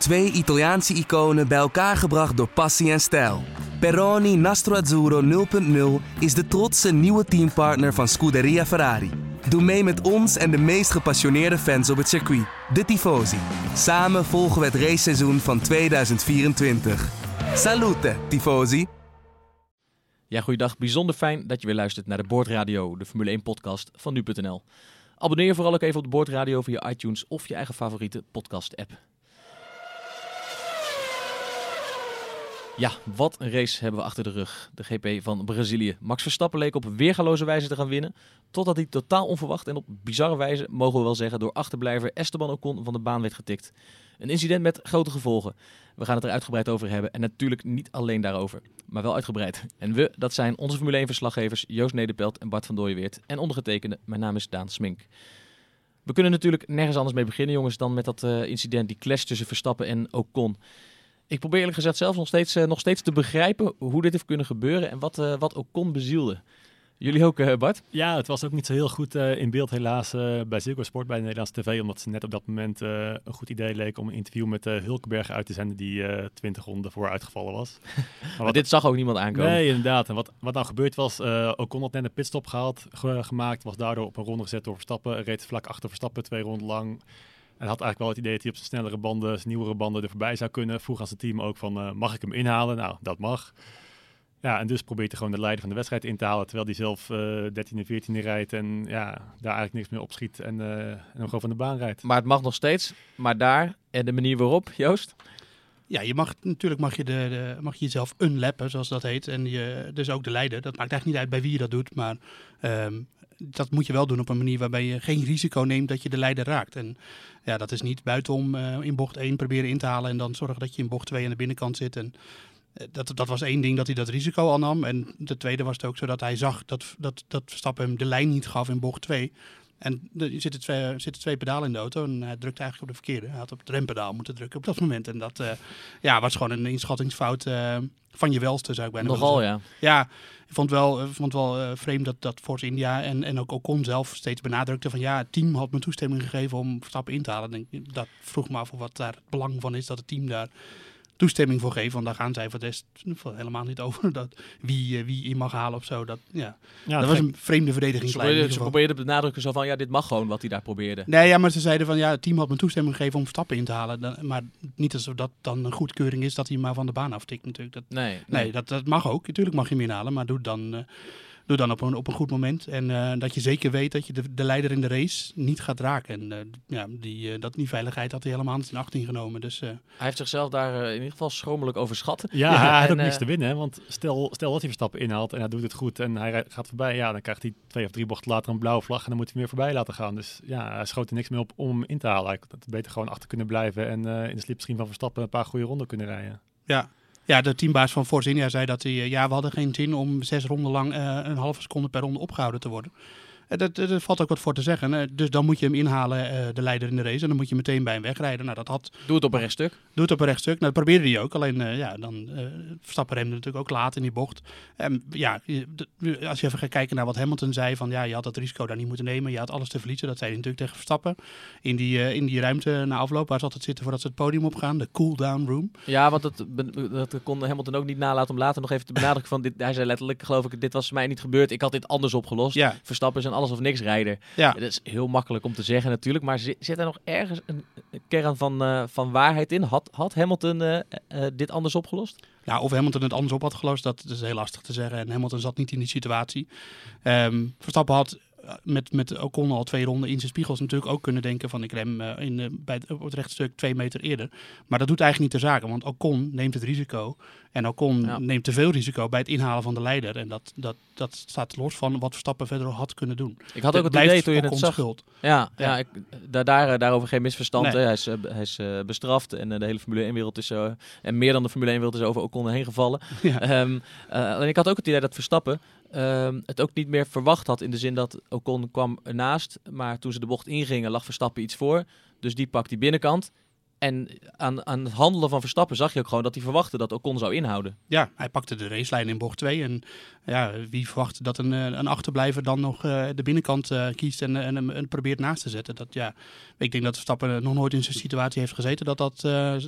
Twee Italiaanse iconen bij elkaar gebracht door passie en stijl. Peroni Nastro Azzurro 0.0 is de trotse nieuwe teampartner van Scuderia Ferrari. Doe mee met ons en de meest gepassioneerde fans op het circuit, de Tifosi. Samen volgen we het raceseizoen van 2024. Salute, Tifosi! Ja, goeiedag. Bijzonder fijn dat je weer luistert naar de Boordradio, de Formule 1 podcast van nu.nl. Abonneer je vooral ook even op de Boordradio via iTunes of je eigen favoriete podcast Ja, wat een race hebben we achter de rug. De GP van Brazilië. Max Verstappen leek op weergaloze wijze te gaan winnen. Totdat hij totaal onverwacht en op bizarre wijze, mogen we wel zeggen, door achterblijver Esteban Ocon van de baan werd getikt. Een incident met grote gevolgen. We gaan het er uitgebreid over hebben. En natuurlijk niet alleen daarover, maar wel uitgebreid. En we, dat zijn onze Formule 1-verslaggevers Joost Nederpelt en Bart van Dooyeweert. En ondergetekende, mijn naam is Daan Smink. We kunnen natuurlijk nergens anders mee beginnen, jongens, dan met dat uh, incident, die clash tussen Verstappen en Ocon. Ik probeer eerlijk gezegd zelf nog steeds, uh, nog steeds te begrijpen hoe dit heeft kunnen gebeuren en wat, uh, wat Ocon bezielde. Jullie ook, uh, Bart? Ja, het was ook niet zo heel goed uh, in beeld helaas uh, bij Ziggo Sport bij de Nederlandse tv. Omdat ze net op dat moment een goed idee leek om een interview met Hulkenberg uit te zenden die 20 ronden voor uitgevallen was. maar, maar dit zag ook niemand aankomen. Nee, inderdaad. En wat, wat nou gebeurd was, Ocon had net een pitstop gehaald, ge gemaakt. Was daardoor op een ronde gezet door Verstappen. Reed vlak achter Verstappen twee ronden lang. En had eigenlijk wel het idee dat hij op zijn snellere banden, zijn nieuwere banden er voorbij zou kunnen. Vroeg aan zijn team ook van, mag ik hem inhalen? Nou, dat mag. Ja, en dus probeert hij gewoon de leider van de wedstrijd in te halen. Terwijl hij zelf uh, 13e en 14e rijdt en ja, daar eigenlijk niks meer opschiet en, uh, en hem gewoon van de baan rijdt. Maar het mag nog steeds. Maar daar en de manier waarop, Joost? Ja, je mag, natuurlijk mag je, de, de mag je jezelf unlappen, zoals dat heet. En je, dus ook de leider. Dat maakt eigenlijk niet uit bij wie je dat doet. Maar um, dat moet je wel doen op een manier waarbij je geen risico neemt dat je de leider raakt. En ja, dat is niet buitenom uh, in bocht 1 proberen in te halen en dan zorgen dat je in bocht 2 aan de binnenkant zit. En dat, dat was één ding dat hij dat risico al nam. En de tweede was het ook zo dat hij zag dat, dat, dat Verstappen hem de lijn niet gaf in bocht 2. En er zitten twee, zitten twee pedalen in de auto en hij drukt eigenlijk op de verkeerde. Hij had op het rempedaal moeten drukken op dat moment. En dat uh, ja, was gewoon een inschattingsfout uh, van je welste, zou ik bijna Nogal, ja. Ja, ik vond wel, vond wel uh, vreemd dat, dat Force India en, en ook Ocon zelf steeds benadrukte van ja, het team had me toestemming gegeven om Verstappen in te halen. Dat vroeg me af of wat daar het belang van is dat het team daar toestemming voor geven. Want daar gaan zij voor de rest helemaal niet over. Dat, wie, uh, wie in mag halen of zo. Dat, ja. ja dat was een vreemde verdedigingslijn. Ze probeerden te benadrukken zo van, ja, dit mag gewoon wat hij daar probeerde. Nee, ja, maar ze zeiden van, ja, het team had me toestemming gegeven om stappen in te halen. Dan, maar niet alsof dat dan een goedkeuring is dat hij maar van de baan aftikt natuurlijk. Dat, nee, nee. nee dat, dat mag ook. Natuurlijk mag je hem inhalen, maar doe dan... Uh, doe dan op een, op een goed moment. En uh, dat je zeker weet dat je de, de leider in de race niet gaat raken. En uh, ja, die, uh, dat, die veiligheid had hij helemaal niet in achting genomen. Dus, hij heeft zichzelf daar in ieder geval schromelijk overschat. Ja, ja hij had ook niks te winnen. Hè? Want stel, stel dat hij Verstappen inhaalt en hij doet het goed en hij gaat voorbij. Ja, dan krijgt hij twee of drie bochten later een blauwe vlag en dan moet hij weer voorbij laten gaan. Dus ja, hij schoot er niks meer op om hem in te halen. Hij had beter gewoon achter kunnen blijven en in de slipstream van Verstappen een paar goede ronden kunnen rijden. Ja, ja, de teambaas van Force zei dat hij, ja, we hadden geen zin om zes ronden lang uh, een halve seconde per ronde opgehouden te worden. Dat, dat, valt ook wat voor te zeggen. Dus dan moet je hem inhalen, uh, de leider in de race. En dan moet je meteen bij hem wegrijden. Nou, dat had... Doe het op een rechtstuk. Doe het op een rechtstuk. Nou, dat probeerde hij ook. Alleen, uh, ja, dan uh, Verstappen remde natuurlijk ook laat in die bocht. En ja, als je even gaat kijken naar wat Hamilton zei. Van ja, je had dat risico daar niet moeten nemen. Je had alles te verliezen. Dat zei hij natuurlijk tegen Verstappen. In die, in die ruimte na afloop. Waar ze altijd zitten voordat ze het podium opgaan. De cool-down room. Ja, want dat, dat kon Hamilton ook niet nalaten om later nog even te benadrukken. Van dit, hij zei letterlijk, geloof ik, dit was mij niet gebeurd. Ik had dit anders opgelost. Ja. Verstappen zijn alles of niks rijder. Ja. Dat is heel makkelijk om te zeggen natuurlijk, maar zit, zit er nog ergens een, kern van, uh, van waarheid in? Had, had Hamilton uh, uh, dit anders opgelost? Ja, of Hamilton het anders op had gelost, dat is heel lastig te zeggen. En Hamilton zat niet in die situatie. Um, Verstappen had met, met Ocon al twee ronden in zijn spiegels natuurlijk ook kunnen denken van ik rem uh, in, uh, bij het, op het rechtstuk twee meter eerder. Maar dat doet eigenlijk niet de zaken, want Ocon neemt het risico. En Ocon ja. neemt te veel risico bij het inhalen van de leider. En dat, dat, dat staat los van wat Verstappen verder had kunnen doen. Ik had ook het, het idee toen je het zag. Schuld. Ja, ja. ja ik, daar, daar, daarover geen misverstand. Nee. Hij is, uh, hij is uh, bestraft en uh, de hele Formule 1 wereld is en meer dan de Formule 1 wereld is over Ocon heen gevallen. Ja. Um, alleen ik had ook het idee dat Verstappen um, het ook niet meer verwacht had. In de zin dat Ocon kwam ernaast, maar toen ze de bocht ingingen lag Verstappen iets voor. Dus die pakt die binnenkant. En aan, het handelen van Verstappen zag je ook gewoon dat hij verwachtte dat Ocon zou inhouden. Ja, hij pakte de racelijn in bocht 2. En ja, wie verwacht dat een, eh, een achterblijver dan nog uh, de binnenkant uh, kiest en, en, probeert naast te zetten? Dat, ja, ik denk dat Verstappen nog nooit in zijn situatie heeft gezeten dat dat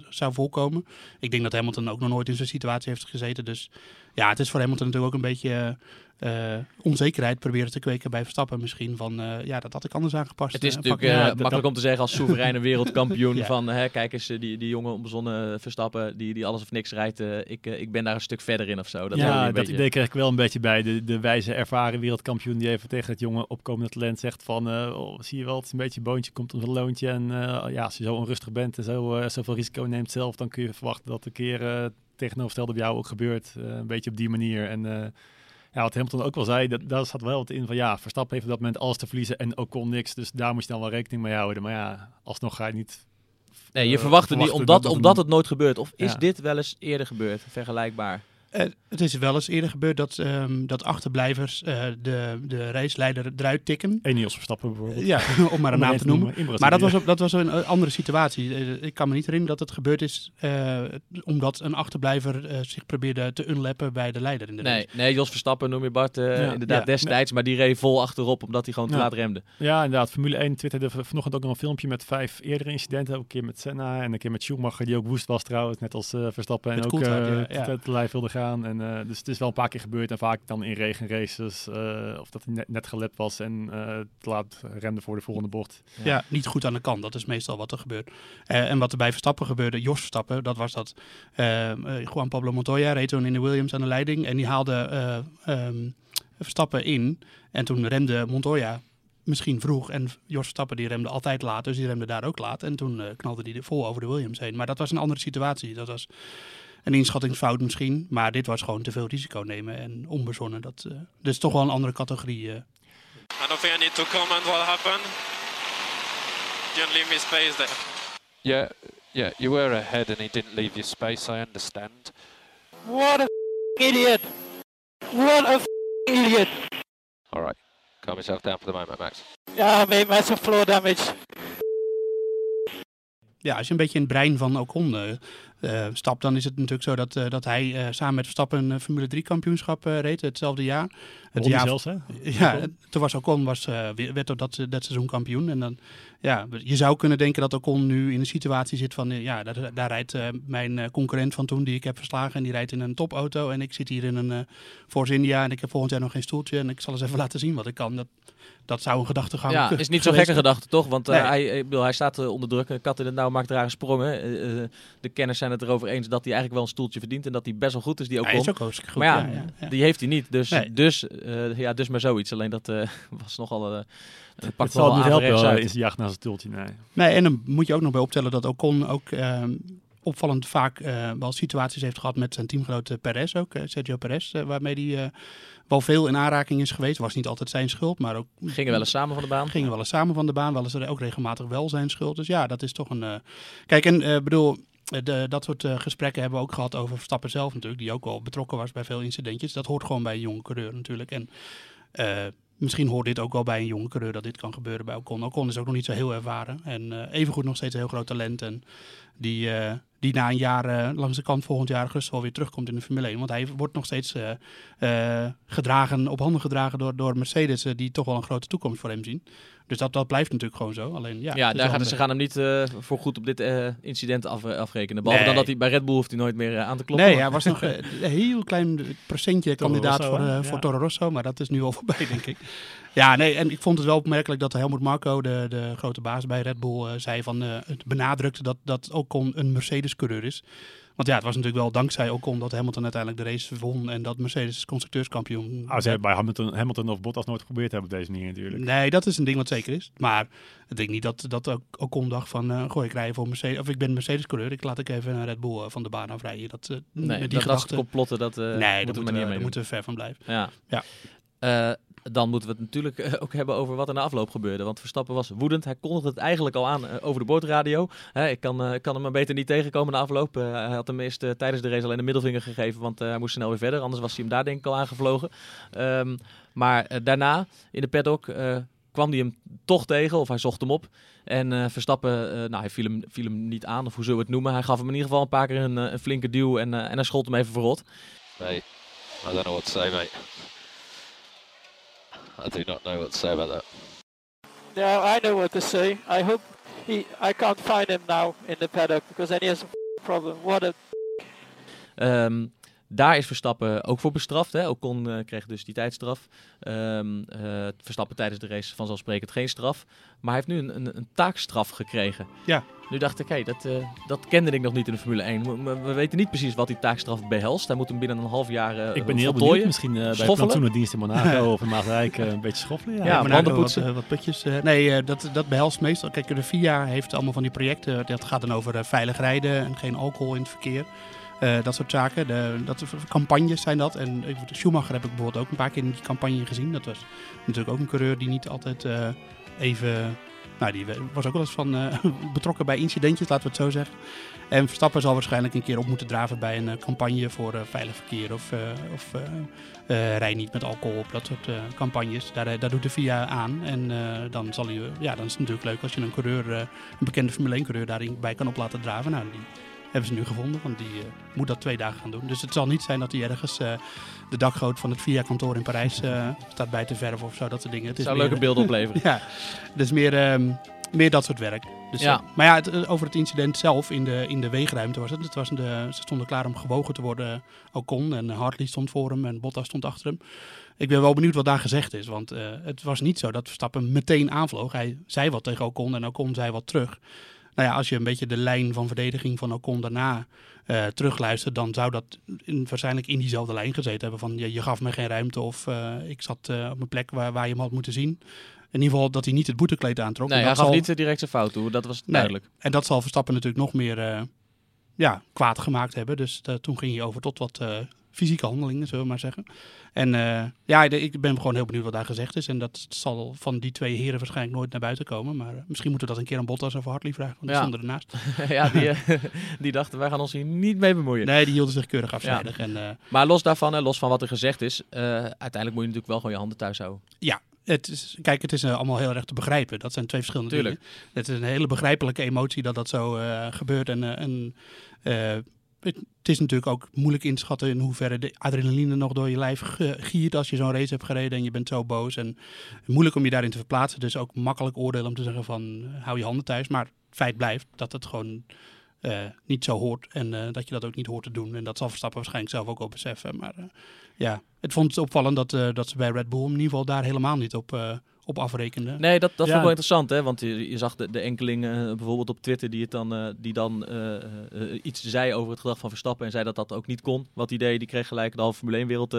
zou voorkomen. Ik denk dat Hamilton ook nog nooit in zijn situatie heeft gezeten. Dus ja, het is voor Hamilton natuurlijk ook een beetje uh, onzekerheid proberen te kweken bij Verstappen misschien. Van uh, ja, dat had ik anders aangepast. Het is natuurlijk uh, makkelijk dat... om te zeggen als soevereine wereldkampioen ja. van hè, kijk eens, die, die jonge onbezonnen Verstappen die, die alles of niks rijdt. ik, ik ben daar een stuk verder in of zo. Dat ja, dat beetje... idee kreeg ik wel een beetje bij. De, de wijze ervaren wereldkampioen die even tegen het jonge opkomende talent zegt van oh, zie je wel, het is een beetje een boontje, komt een loontje. En ja, als je zo onrustig bent en zo, zoveel risico neemt zelf, dan kun je verwachten dat een keer tegenovergestelde bij jou ook gebeurt. een beetje op die manier. En ja, wat Hamilton ook wel zei, dat, daar zat wel wat in van ja, Verstappen heeft op dat moment alles te verliezen en ook kon niks. Dus daar moet je dan wel rekening mee houden. Maar ja, alsnog ga je niet... Nee, je uh, verwacht het niet omdat, dat omdat het nooit gebeurt. Of is dit wel eens eerder gebeurd, vergelijkbaar? Uh, het is wel eens eerder gebeurd dat, um, dat achterblijvers uh, de, de reisleider eruit tikken. Enios Verstappen bijvoorbeeld. Ja, om maar een naam te noemen. noemen. Maar dat was, dat was een andere situatie. Uh, ik kan me niet herinneren dat het gebeurd is omdat een achterblijver zich probeerde te unlappen bij de leider in de nee, Nee, Jos Verstappen noem je Bart ja, inderdaad ja, destijds. Nee. Maar die reed vol achterop omdat hij gewoon te laat remde. Ja, inderdaad. Formule 1 twitterde vanochtend ook nog een filmpje met vijf eerdere incidenten. Ook een keer met Senna en een keer met Schumacher die ook woest was trouwens. Net als Verstappen. En ook te lijf wilde gaan. En, uh, dus het is wel een paar keer gebeurd en vaak dan in regenraces. Uh, of dat hij net, net gelept was en uh, te laat remde voor de volgende bocht. Ja. niet goed aan de kant. Dat is meestal wat er gebeurt. en wat er bij Verstappen gebeurde, Jos Verstappen, dat was dat. Juan Pablo Montoya reed toen in de Williams aan de leiding. En die haalde um, Verstappen in. En toen remde Montoya misschien vroeg. En Jos Verstappen die remde altijd laat, dus die remde daar ook laat. En toen uh, knalde hij vol over de Williams heen. Maar dat was een andere situatie. Dat was een inschattingsfout misschien. Maar dit was gewoon te veel risico nemen en onbezonnen. Dat, uh, dus toch wel een andere categorie. Uh. I don't think I need to comment what happened. Didn't leave me space there. Yeah, yeah, you were ahead and he didn't leave you space, I understand. What a idiot! What a idiot! Alright, calm yourself down for the moment, Max. Yeah, mate, massive floor damage ja, als je een beetje in het brein van Ocon uh, uh, stapt, dan is het natuurlijk zo dat, uh, dat hij samen met Verstappen een Formule 3 kampioenschap reed hetzelfde jaar. Het jaar zelfs, hè? Ja, toen was Ocon was, werd dat, dat seizoen kampioen. En dan, ja, je zou kunnen denken dat Ocon nu in een situatie zit van, ja, daar, daar rijdt mijn concurrent van toen, die ik heb verslagen, en die rijdt in een topauto. En ik zit hier in een Force India en ik heb volgend jaar nog geen stoeltje. En ik zal eens even laten zien wat ik kan. Dat, dat zou een gedachtegang Ja, is niet zo'n gekke gedachte toch? Want uh, hij, ik bedoel, hij staat uh, onder druk. Kat in het nauw maakt rare sprongen. Uh, de kenners zijn het erover eens dat hij eigenlijk wel een stoeltje verdient. En dat hij best wel goed is, die ook Hij is ook goed. Maar ja, ja, ja, die heeft hij niet. Dus, nee. dus, ja, dus maar zoiets. Alleen dat was nogal... Uh, het zal niet helpen in zijn jacht naar stoeltje, nee. Nee, en dan moet je ook nog bij optellen dat Ocon ook... Ehm, opvallend vaak uh, wel situaties heeft gehad met zijn teamgenoot Perez ook, uh, Sergio Perez, uh, waarmee hij wel veel in aanraking is geweest. Was niet altijd zijn schuld, maar ook... Gingen wel eens samen van de baan. Gingen wel eens samen van de baan, wel eens ook regelmatig wel zijn schuld. Dus ja, dat is toch een... Kijk, en bedoel... De, dat soort gesprekken hebben we ook gehad over Verstappen zelf natuurlijk, die ook wel betrokken was bij veel incidentjes. Dat hoort gewoon bij een jonge coureur natuurlijk. En misschien hoort dit ook wel bij een jonge coureur dat dit kan gebeuren bij Ocon. Ocon is ook nog niet zo heel ervaren en uh, evengoed nog steeds een heel groot talent. En die, uh, die na een jaar uh, langs de kant volgend jaar augustus wel weer terugkomt in de Formule 1. Want hij wordt nog steeds gedragen, op handen gedragen door, door Mercedes, die toch wel een grote toekomst voor hem zien. Dus dat, dat blijft natuurlijk gewoon zo. Alleen, ja, ja daar gaan, ze gaan hem niet uh, voor goed op dit uh, incident af, afrekenen. Behalve nee. dan dat hij bij Red Bull hoeft hij nooit meer uh, aan te kloppen. Nee, hij was nog een heel klein procentje kandidaat Rosso, voor, ja. voor Toro Rosso. Maar dat is nu al voorbij, denk ik. Ja, nee, en ik vond het wel opmerkelijk dat Helmut Marco, de, de grote baas bij Red Bull, zei van, het benadrukte dat, dat ook een Mercedes-coureur is. Want ja, het was natuurlijk wel dankzij Ocon dat Hamilton uiteindelijk de race won en dat Mercedes constructeurskampioen. Ah, ze hebben bij Hamilton, Hamilton of Bottas nooit geprobeerd hebben op deze manier natuurlijk. Nee, dat is een ding wat zeker is. Maar ik denk niet dat, dat Ocon dacht van, uh, gooi ik rijden voor Mercedes, of ik ben Mercedes-coureur, ik laat ik even een Red Bull uh, van de baan afrijden. Dat, uh, nee, met die dat, gedachte, dat complotten, dat uh, nee, dat moeten we, daar moeten we ver van blijven. Ja. ja dan moeten we het natuurlijk eh, ook hebben over wat er na afloop gebeurde. Want Verstappen was woedend. Hij kondigde het eigenlijk al aan eh, over de boordradio. ik, kan, uh, kan hem maar beter niet tegenkomen na afloop. hij had hem eerst tijdens de race alleen de middelvinger gegeven. Want hij moest snel weer verder. Anders was hij hem daar denk ik al aangevlogen. Um, maar daarna in de paddock kwam hij hem toch tegen, of hij zocht hem op. En eh, Verstappen, eh, nou, hij viel hem, viel hem niet aan, of hoe zullen we het noemen. Hij gaf hem in ieder geval een paar keer een, eh, een flinke duw en, eh, en hij schold hem even verrot. Mate, I don't know what to. I do not know what to say about that. Yeah, I know what to say. I hope he. I can't find him now in the paddock because then he has a problem. What a. Ehm, daar is Verstappen ook voor bestraft. Hè? Ocon eh, kreeg dus die tijdstraf. Ehm, eh, Verstappen tijdens de race vanzelfsprekend geen straf. Maar hij heeft nu een, een, een taakstraf gekregen. Ja. Nu dacht ik, hé, dat, eh, dat kende ik nog niet in de Formule 1. We, we- we weten niet precies wat die taakstraf behelst. Hij moet hem binnen een half jaar eh Ik ben heel benieuwd. Misschien eh bij plantsoenendienst in Monaco of in Maasrijk eh, een beetje schoffelen. Ja, Ja, maar handen wat, poetsen. wat putjes. eh, nee, eh, dat, dat behelst meestal. Kijk, de FIA heeft allemaal van die projecten. Dat gaat dan over veilig rijden en geen alcohol in het verkeer. Eh, dat soort zaken. De, dat, campagnes zijn dat. En Schumacher heb ik bijvoorbeeld ook een paar keer in die campagne gezien. Dat was natuurlijk ook een coureur die niet altijd eh, even... Nou, die was ook wel eens van eh, betrokken bij incidentjes, laten we het zo zeggen. En Verstappen zal waarschijnlijk een keer op moeten draven bij een campagne voor veilig verkeer. Of, of rij niet met alcohol op, dat soort campagnes. Daar, doet de VIA aan. En dan, zal eh, ja, dan is het natuurlijk leuk als je een coureur, een bekende Formule 1 coureur daarin bij kan op laten draven. Nou, die hebben ze nu gevonden, want die eh, moet dat twee dagen gaan doen. Dus het zal niet zijn dat hij ergens eh, de dakgoot van het VIA-kantoor in Parijs eh, staat bij te verven of zo, dat soort dingen. Het is zou meer- leuke beelden opleveren. ja, dus meer, ehm, meer dat soort werk. Dus, Ja. maar ja, het, over het incident zelf in de, in de weegruimte was het. het was de, ze stonden klaar om gewogen te worden, Ocon. En Hartley stond voor hem en Bottas stond achter hem. Ik ben wel benieuwd wat daar gezegd is. Want het was niet zo dat Verstappen meteen aanvloog. Hij zei wat tegen Ocon en Ocon zei wat terug. Nou ja, als je een beetje de lijn van verdediging van Ocon daarna eh, terugluistert, dan zou dat in, waarschijnlijk in diezelfde lijn gezeten hebben. Van je, je gaf me geen ruimte of eh, ik zat eh, op een plek waar, waar je hem had moeten zien. In ieder geval dat hij niet het boetekleed aantrok. Nee, En hij gaf zal- niet eh, direct zijn fout toe, dat was Nee. duidelijk. En dat zal Verstappen natuurlijk nog meer ja, kwaad gemaakt hebben. Dus toen ging hij over tot wat fysieke handelingen, zullen we maar zeggen. En eh, ja, ik ben gewoon heel benieuwd wat daar gezegd is. En dat zal van die twee heren waarschijnlijk nooit naar buiten komen. Maar eh, misschien moeten we dat een keer aan Bottas of Hartley vragen. Want die Ja. stonden ernaast. ja, die, eh, die dachten, wij gaan ons hier niet mee bemoeien. Nee, die hielden zich keurig afzijdig. En, Maar los daarvan, hè, los van wat er gezegd is, uiteindelijk moet je natuurlijk wel gewoon je handen thuis houden. het is, kijk, het is allemaal heel erg te begrijpen. Dat zijn twee verschillende Tuurlijk. dingen. Het is een hele begrijpelijke emotie dat dat zo gebeurt. En, en het, is natuurlijk ook moeilijk in te schatten in hoeverre de adrenaline nog door je lijf giert als je zo'n race hebt gereden en je bent zo boos. En moeilijk om je daarin te verplaatsen. Dus ook makkelijk oordeel om te zeggen van eh, hou je handen thuis. Maar het feit blijft dat het gewoon eh, niet zo hoort en eh, dat je dat ook niet hoort te doen. En dat zal Verstappen waarschijnlijk zelf ook wel beseffen. Maar eh, ja, het vond het opvallend dat, dat ze bij Red Bull in ieder geval daar helemaal niet op, op afrekenden. Nee, dat, dat Ja. vond ik wel interessant, hè? Want je, je zag de, de enkeling eh, bijvoorbeeld op Twitter die, het dan, eh, die dan eh, eh, iets zei over het gedrag van Verstappen en zei dat dat ook niet kon. Wat hij deed, die kreeg gelijk de halve Formule 1-wereld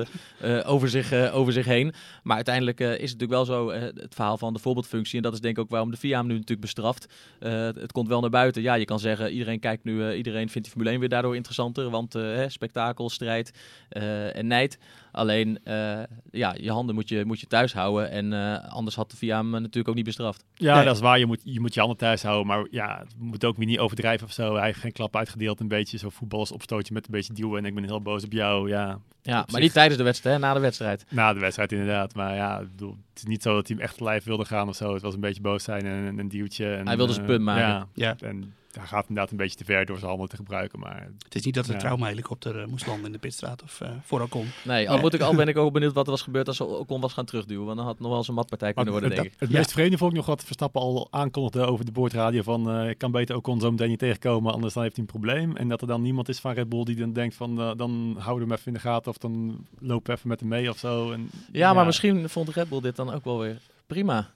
over, zich, eh, over zich heen. Maar uiteindelijk eh, is het natuurlijk wel zo, eh, het verhaal van de voorbeeldfunctie. En dat is denk ik ook waarom de FIA hem nu natuurlijk bestraft. Eh, het, komt wel naar buiten. Ja, je kan zeggen, iedereen kijkt nu, eh, iedereen vindt die Formule 1 weer daardoor interessanter. Want eh, hè, spektakel, strijd eh, en nijd. Alleen, eh, ja, je handen moet je, moet je thuis houden. En eh, anders had de VIA hem natuurlijk ook niet bestraft. Ja, Nee. dat is waar. Je moet, je moet je handen thuis houden. Maar ja, het moet ook weer niet overdrijven of zo. Hij heeft geen klap uitgedeeld. Een beetje zo voetballers opstootje met een beetje duwen. En ik ben heel boos op jou. Ja, Ja, Op maar zich- niet tijdens de wedstrijd, hè, na de wedstrijd. na de wedstrijd inderdaad. Maar ja, bedoel, het is niet zo dat hij hem echt lijf wilde gaan of zo. Het was een beetje boos zijn en een, een duwtje. En, Hij wilde zijn eh, punt maken. Ja, Ja. en hij gaat inderdaad een beetje te ver door zijn handen te gebruiken. Maar Het is niet dat de Ja. traumahelikopter eh, moest landen in de pitstraat of eh, voor Ocon. Nee, al, moet ik, al ben ik ook benieuwd wat er was gebeurd als ze Ocon was gaan terugduwen. Want dan had het nog wel eens een matpartij kunnen worden, het, denk ik. het Ja. meest vreemde vond ik nog wat Verstappen al aankondigde over de boordradio van eh, ik kan beter Ocon zo meteen niet tegenkomen, anders dan heeft hij een probleem. En dat er dan niemand is van Red Bull die dan denkt van dan houden we hem even in de gaten of dan lopen we even met hem mee of zo. En, Ja, maar misschien vond Red Bull dit dan ook wel weer prima.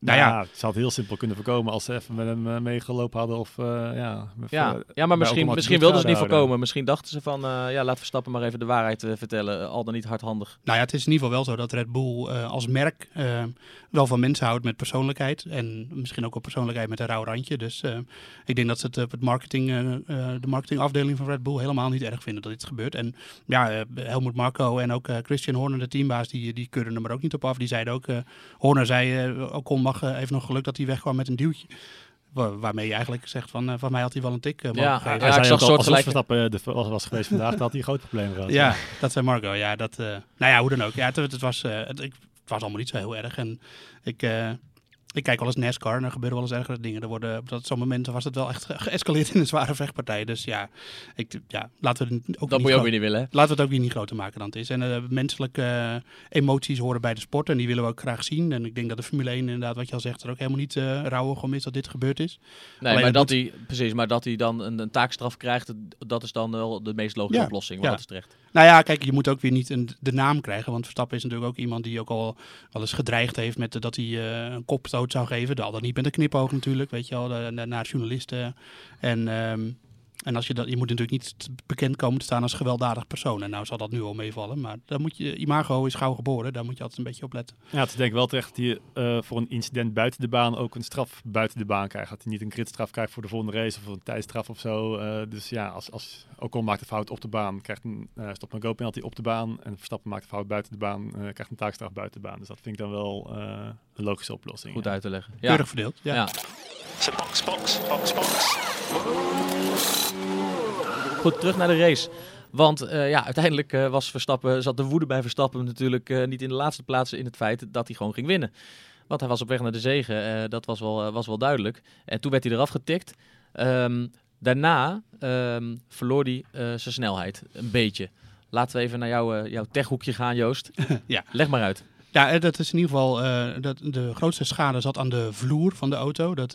Nou ja, ja. het zou het heel simpel kunnen voorkomen als ze even met hem eh, meegelopen hadden of eh, ja. Ja, ja maar misschien, misschien de wilden ze het niet houden. voorkomen. Misschien dachten ze van, eh, ja, laat Verstappen maar even de waarheid vertellen. Al dan niet hardhandig. Nou ja, het is in ieder geval wel zo dat Red Bull eh, als merk wel van mensen houdt met persoonlijkheid. En misschien ook wel persoonlijkheid met een rauw randje. Dus eh, ik denk dat ze het op het marketing, eh, eh, de marketingafdeling van Red Bull helemaal niet erg vinden dat dit gebeurt. En ja, Helmut Marco en ook eh, Christian Horner, de teambaas, die, die keuren er maar ook niet op af. Die zeiden ook, eh, Horner zei, eh Ocon mag, eh, heeft nog geluk dat hij wegkwam met een duwtje. Wa- waarmee je eigenlijk zegt van, eh, van mij had hij wel een tik eh, mogen Ja, geven. ja, Hij ik zag als soortgelijke- Verstappen de was, was geweest vandaag, dan had hij een groot probleem gehad. Ja, dat zei Marco. Ja, dat, eh, nou ja, hoe dan ook. Ja, het, het was, eh, het, ik- het was allemaal niet zo heel erg. En ik, eh, ik kijk wel eens NASCAR en er gebeuren wel eens ergere dingen. Er worden, op dat zo'n momenten was het wel echt ge- geëscaleerd in een zware vechtpartij. Dus ja, ik, ja laten we het ook Dat niet moet je ook weer niet willen? Laten we het ook weer niet groter maken dan het is. En eh, menselijke eh, emoties horen bij de sport en die willen we ook graag zien. En ik denk dat de Formule 1 inderdaad, wat je al zegt, er ook helemaal niet eh rauwig om is dat dit gebeurd is. Nee, Alleen maar dat hij, precies, maar dat hij dan een, een taakstraf krijgt, dat is dan wel de meest logische Ja, oplossing. Ja. dat is terecht. Nou ja, kijk, je moet ook weer niet een, de naam krijgen. Want Verstappen is natuurlijk ook iemand die ook al wel eens gedreigd heeft met eh, dat hij eh, een kopstoot zou geven. Al dan niet met een knipoog natuurlijk, weet je wel, naar journalisten. En, ehm, en als je, dat, je moet natuurlijk niet bekend komen te staan als gewelddadig persoon. En nou zal dat nu al meevallen, maar dan moet je, imago is gauw geboren, daar moet je altijd een beetje op letten. Ja, het is denk ik wel terecht dat hij eh, voor een incident buiten de baan ook een straf buiten de baan krijgt. Dat hij niet een gridstraf krijgt voor de volgende race of een tijdstraf of zo. Eh, dus ja, als, als Ocon maakt een fout op de baan, krijgt een eh stop en go penalty op de baan. En Verstappen maakt een fout buiten de baan, eh, krijgt een taakstraf buiten de baan. Dus dat vind ik dan wel eh, een logische oplossing. Goed ja. uit te leggen. Ja. Keurig verdeeld. Ja. Ja. So box, box, box, box. Goed, terug naar de race. Want eh, ja, uiteindelijk eh, was Verstappen, zat de woede bij Verstappen natuurlijk eh, niet in de laatste plaats in het feit dat hij gewoon ging winnen. Want hij was op weg naar de zegen, dat was wel, was wel duidelijk. En toen werd hij eraf getikt. Ehm, daarna ehm, verloor hij zijn snelheid, een beetje. Laten we even naar jouw, eh, jouw techhoekje gaan, Joost. Ja. Leg maar uit. Ja, dat is in ieder geval. dat, de grootste schade zat aan de vloer van de auto. Dat,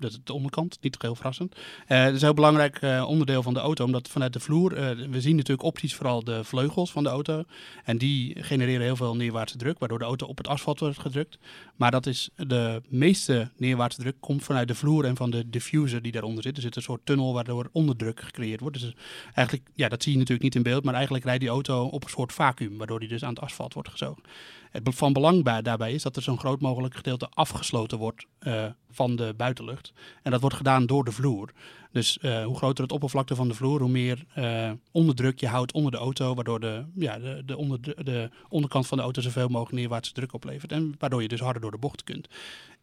dat is de onderkant, niet heel verrassend. Eh dat is een heel belangrijk eh, onderdeel van de auto, omdat vanuit de vloer. eh, we zien natuurlijk optisch vooral de vleugels van de auto. En die genereren heel veel neerwaartse druk, waardoor de auto op het asfalt wordt gedrukt. Maar dat is de meeste neerwaartse druk komt vanuit de vloer en van de diffuser die daaronder zit. Er zit een soort tunnel waardoor onderdruk gecreëerd wordt. Dus eigenlijk, ja, dat zie je natuurlijk niet in beeld, maar eigenlijk rijdt die auto op een soort vacuüm, waardoor die dus aan het asfalt wordt gezogen. Het van belang bij, daarbij is dat er zo'n groot mogelijk gedeelte afgesloten wordt eh, van de buitenlucht. En dat wordt gedaan door de vloer. Dus eh, hoe groter het oppervlakte van de vloer, hoe meer eh, onderdruk je houdt onder de auto. Waardoor de, ja, de, de, onder, de onderkant van de auto zoveel mogelijk neerwaartse druk oplevert. En waardoor je dus harder door de bocht kunt.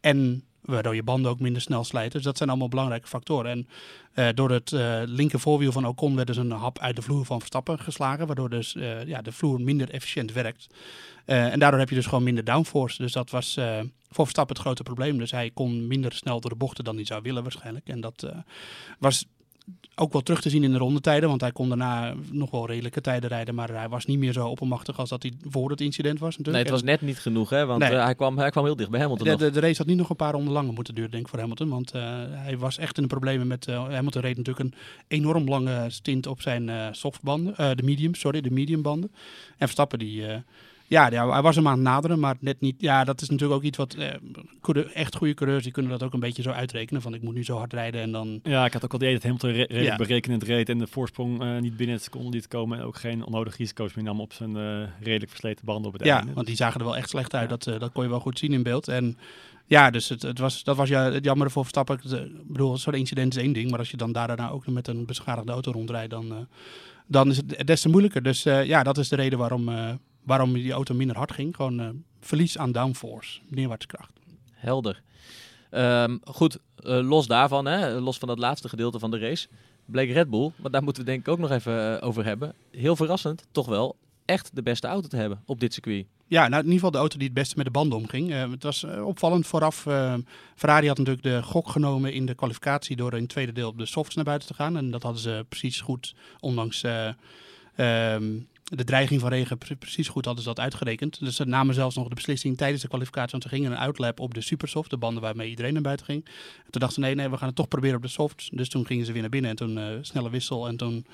En waardoor je banden ook minder snel slijten. Dus dat zijn allemaal belangrijke factoren. En eh, door het eh, linker voorwiel van Ocon werd dus een hap uit de vloer van Verstappen geslagen. Waardoor dus eh, ja, de vloer minder efficiënt werkt. En daardoor heb je dus gewoon minder downforce. Dus dat was voor Verstappen het grote probleem. Dus hij kon minder snel door de bochten dan hij zou willen waarschijnlijk. En dat was ook wel terug te zien in de rondetijden. Want hij kon daarna nog wel redelijke tijden rijden. Maar hij was niet meer zo oppermachtig als dat hij voor het incident was Nee, natuurlijk. het was net niet genoeg, hè? Want Nee. eh, hij, kwam, hij kwam heel dicht bij Hamilton De, de, de race had niet nog een paar ronden langer moeten duren, denk ik, voor Hamilton. Want eh, hij was echt in de problemen met... eh, Hamilton reed natuurlijk een enorm lange stint op zijn softbanden. de medium, sorry, de mediumbanden. En Verstappen, die... ja, ja, hij was hem aan het naderen, maar net niet... Ja, dat is natuurlijk ook iets wat... eh, echt goede coureurs, die kunnen dat ook een beetje zo uitrekenen. Van, ik moet nu zo hard rijden en dan... Ja, ik had ook al idee dat Hamilton re- Ja. berekenend reed en de voorsprong eh, niet binnen het seconde liet komen en ook geen onnodige risico's meer nam op zijn eh, redelijk versleten banden op het Ja, einde. want die zagen er wel echt slecht uit. Ja. Dat, eh, dat kon je wel goed zien in beeld. En ja, dus het, het was, dat was ja, het jammer voor Verstappen. Ik bedoel, zo'n incident is één ding. Maar als je dan daarna ook nog met een beschadigde auto rondrijdt, dan, dan is het des te moeilijker. Dus ja, dat is de reden waarom, waarom die auto minder hard ging. Gewoon eh, verlies aan downforce, neerwaartskracht. Helder. Ehm, goed, eh, los daarvan, hè, los van dat laatste gedeelte van de race, bleek Red Bull, maar daar moeten we denk ik ook nog even eh, over hebben, heel verrassend toch wel echt de beste auto te hebben op dit circuit. Ja, nou in ieder geval de auto die het beste met de banden omging. Eh, het was opvallend vooraf. eh, Ferrari had natuurlijk de gok genomen in de kwalificatie door in het tweede deel op de softs naar buiten te gaan. En dat hadden ze precies goed, ondanks eh, ehm, de dreiging van regen, pre- precies goed hadden ze dat uitgerekend. Dus ze namen zelfs nog de beslissing tijdens de kwalificatie, want ze gingen een outlap op de supersoft, de banden waarmee iedereen naar buiten ging. En toen dachten ze, nee, nee, we gaan het toch proberen op de softs. Dus toen gingen ze weer naar binnen en toen eh, snelle wissel en toen...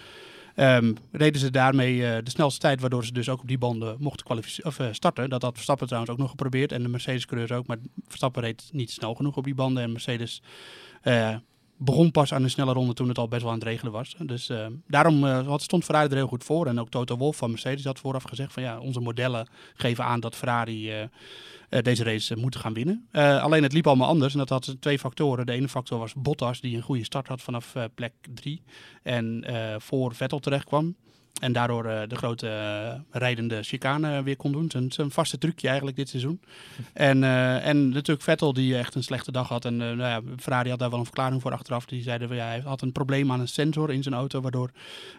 Ehm, reden ze daarmee eh, de snelste tijd, waardoor ze dus ook op die banden mochten of, eh, starten. Dat had Verstappen trouwens ook nog geprobeerd en de Mercedes-coureurs ook. Maar Verstappen reed niet snel genoeg op die banden en Mercedes begon pas aan een snelle ronde toen het al best wel aan het regelen was. Dus eh, daarom eh, stond Ferrari er heel goed voor. En ook Toto Wolff van Mercedes had vooraf gezegd van ja, onze modellen geven aan dat Ferrari eh, deze race moet gaan winnen. Alleen het liep allemaal anders en dat had twee factoren. De ene factor was Bottas die een goede start had vanaf plek drie en voor Vettel terecht kwam. En daardoor eh, de grote eh, rijdende chicane weer kon doen. Zijn, zijn vaste trucje eigenlijk dit seizoen. en, eh, en natuurlijk Vettel die echt een slechte dag had. En nou ja, Ferrari had daar wel een verklaring voor achteraf. Die zeiden van ja, hij had een probleem aan een sensor in zijn auto. Waardoor